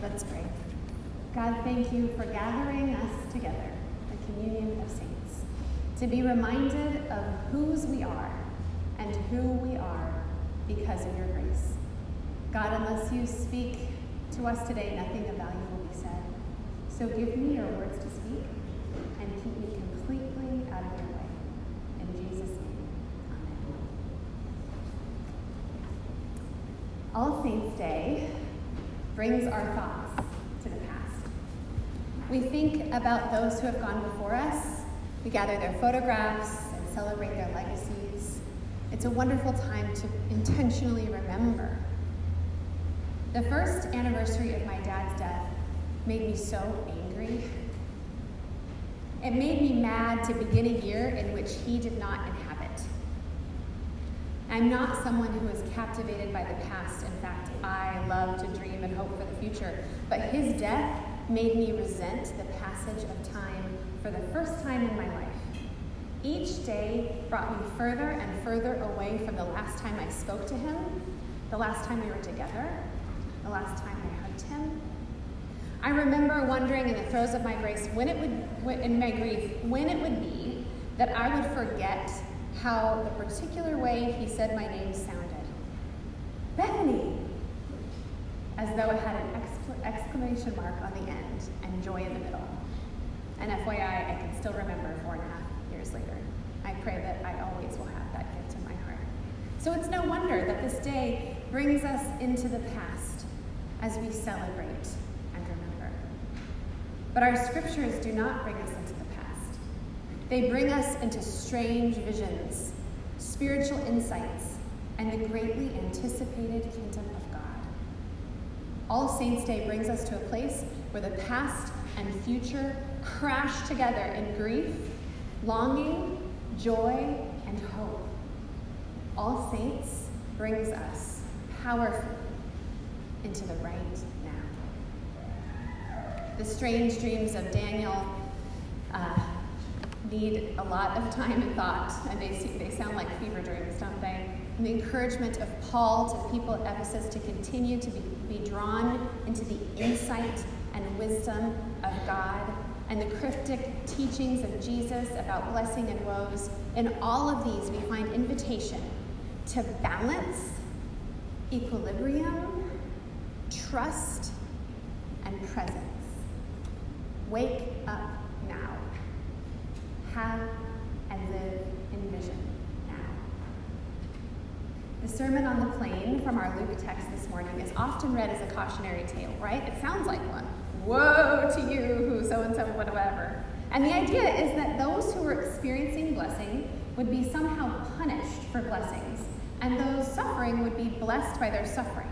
Let's pray. God, thank you for gathering us together, the communion of saints, to be reminded of whose we are and who we are because of your grace. God, unless you speak to us today, nothing of value will be said. So give me your words to speak and keep me completely out of your way. In Jesus' name, amen. All Saints' Day brings our thoughts. We think about those who have gone before us, we gather their photographs and celebrate their legacies. It's a wonderful time to intentionally remember. The first anniversary of my dad's death made me so angry. It made me mad to begin a year in which he did not inhabit. I'm not someone who is captivated by the past. In fact, I love to dream and hope for the future. But his death made me resent the passage of time for the first time in my life. Each day brought me further and further away from the last time I spoke to him, the last time we were together, the last time I hugged him. I remember wondering in the throes of my grace when it would, in my grief, when it would be that I would forget how the particular way he said my name sounded. Bethany! As though it had an exclamation mark on the end and joy in the middle. And FYI, I can still remember four and a half years later. I pray that I always will have that gift in my heart. So it's no wonder that this day brings us into the past as we celebrate and remember. But our scriptures do not bring us into the past. They bring us into strange visions, spiritual insights, and the greatly anticipated kingdom of God. All Saints' Day brings us to a place where the past and future crash together in grief, longing, joy, and hope. All Saints brings us powerfully into the right now. The strange dreams of Daniel uh, need a lot of time and thought, and they, they sound like fever dreams, don't they? And the encouragement of Paul to people at Ephesus to continue to be, be drawn into the insight and wisdom of God and the cryptic teachings of Jesus about blessing and woes. In all of these, we find invitation to balance, equilibrium, trust, and presence. Wake up now. Have and live in vision now. The Sermon on the Plain from our Luke text this morning is often read as a cautionary tale, right? It sounds like one. Woe to you who so and so, whatever. And the idea is that those who were experiencing blessing would be somehow punished for blessings, and those suffering would be blessed by their suffering.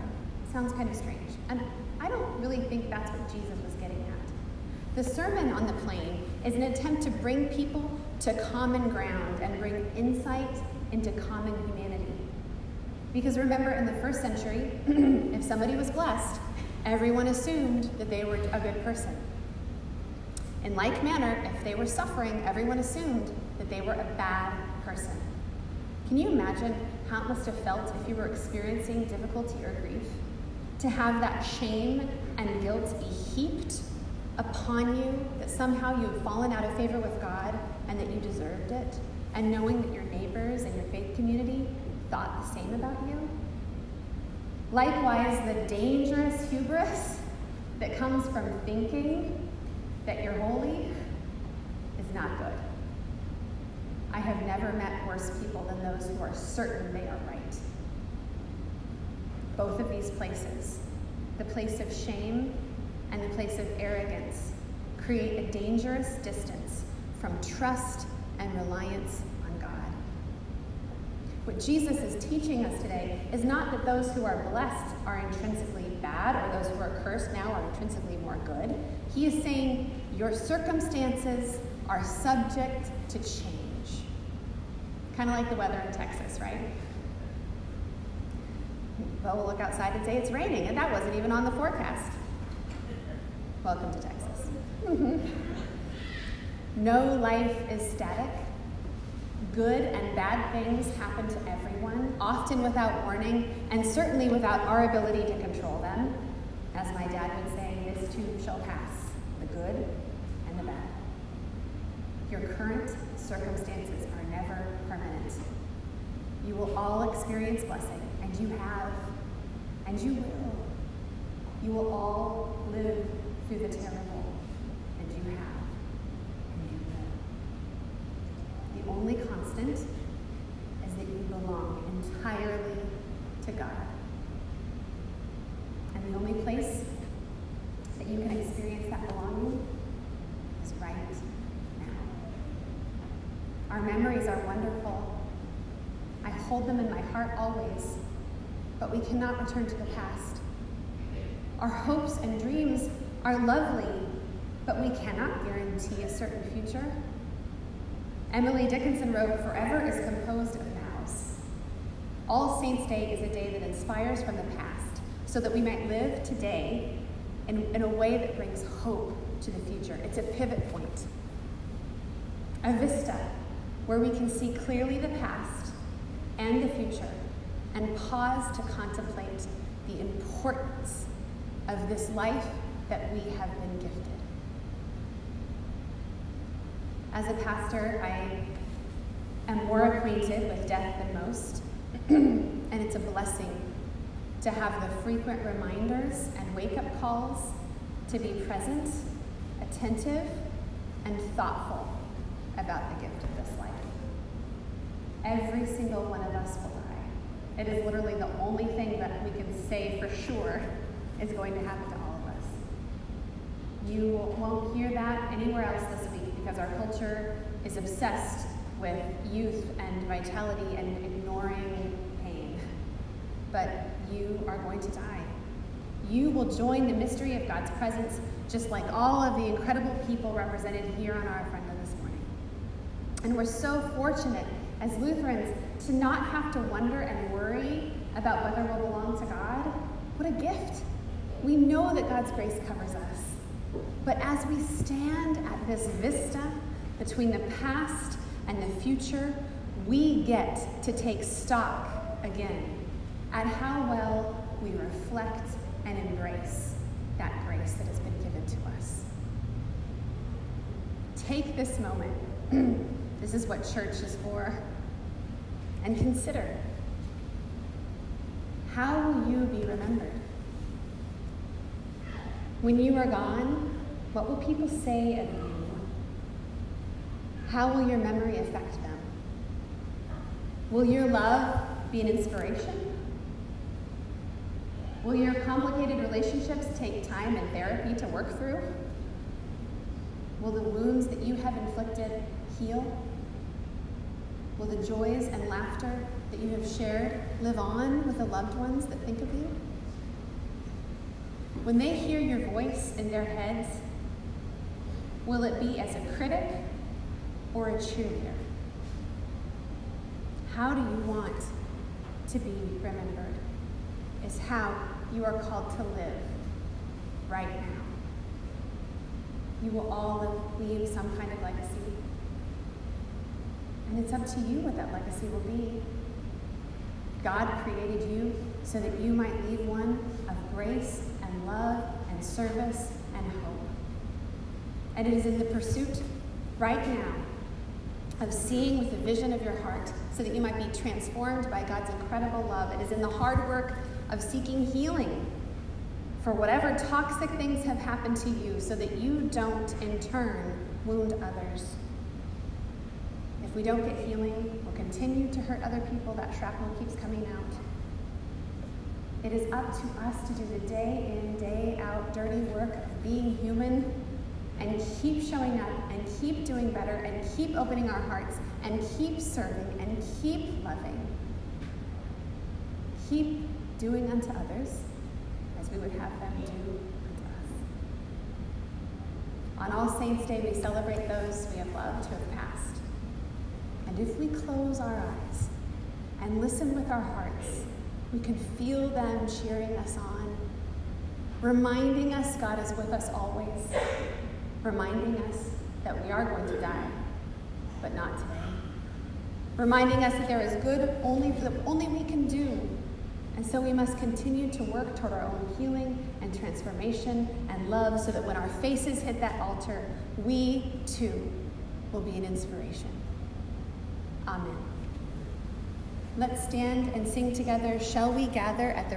Sounds kind of strange. And I don't really think that's what Jesus was getting at. The Sermon on the Plain is an attempt to bring people to common ground and bring insight into common humanity. Because remember, in the first century, if somebody was blessed, everyone assumed that they were a good person. In like manner, if they were suffering, everyone assumed that they were a bad person. Can you imagine how it must have felt if you were experiencing difficulty or grief? To have that shame and guilt be heaped upon you, that somehow you have fallen out of favor with God and that you deserved it, and knowing that your neighbors and your faith community thought the same about you? Likewise, the dangerous hubris that comes from thinking that you're holy is not good. I have never met worse people than those who are certain they are right. Both of these places, the place of shame and the place of arrogance, create a dangerous distance from trust and reliance what Jesus is teaching us today is not that those who are blessed are intrinsically bad or those who are cursed now are intrinsically more good. He is saying your circumstances are subject to change. Kind of like the weather in Texas, right? Well, we'll look outside and say it's raining, and that wasn't even on the forecast. Welcome to Texas. no life is static. Good and bad things happen to everyone, often without warning, and certainly without our ability to control them. As my dad would say, this too shall pass, the good and the bad. Your current circumstances are never permanent. You will all experience blessing, and you have, and you will. You will all live through the terrible, and you have, and you will. The only constant is that you belong entirely to God. And the only place that you can experience that belonging is right now. Our memories are wonderful. I hold them in my heart always, but we cannot return to the past. Our hopes and dreams are lovely, but we cannot guarantee a certain future. Emily Dickinson wrote, Forever is composed. All Saints' Day is a day that inspires from the past so that we might live today in, in a way that brings hope to the future. It's a pivot point, a vista where we can see clearly the past and the future and pause to contemplate the importance of this life that we have been gifted. As a pastor, I am more acquainted with death than most, and it's a blessing to have the frequent reminders and wake up calls to be present, attentive, and thoughtful about the gift of this life. Every single one of us will die. It is literally the only thing that we can say for sure is going to happen to all of us. You won't hear that anywhere else this week because our culture is obsessed with youth and vitality and ignoring. But you are going to die. You will join the mystery of God's presence just like all of the incredible people represented here on our agenda this morning. And we're so fortunate as Lutherans to not have to wonder and worry about whether we'll belong to God. What a gift! We know that God's grace covers us. But as we stand at this vista between the past and the future, we get to take stock again at how well we reflect and embrace that grace that has been given to us. Take this moment. this is what church is for. And consider how will you be remembered? When you are gone, what will people say of you? How will your memory affect them? Will your love be an inspiration? Will your complicated relationships take time and therapy to work through? Will the wounds that you have inflicted heal? Will the joys and laughter that you have shared live on with the loved ones that think of you? When they hear your voice in their heads, will it be as a critic or a cheerleader? How do you want to be remembered? Is how you are called to live right now. You will all leave some kind of legacy. And it's up to you what that legacy will be. God created you so that you might leave one of grace and love and service and hope. And it is in the pursuit right now of seeing with the vision of your heart so that you might be transformed by God's incredible love. It is in the hard work of seeking healing for whatever toxic things have happened to you so that you don't, in turn, wound others. If we don't get healing, we'll continue to hurt other people. That shrapnel keeps coming out. It is up to us to do the day in, day out dirty work of being human and keep showing up and keep doing better and keep opening our hearts and keep serving and keep loving. Keep doing unto others as we would have them do unto us. On All Saints' Day, we celebrate those we have loved who have passed. And if we close our eyes and listen with our hearts, we can feel them cheering us on, reminding us God is with us always, reminding us that we are going to die, but not today. Reminding us that there is good only only we can do And so we must continue to work toward our own healing and transformation and love so that when our faces hit that altar, we too will be an inspiration. Amen. Let's stand and sing together. Shall we gather at the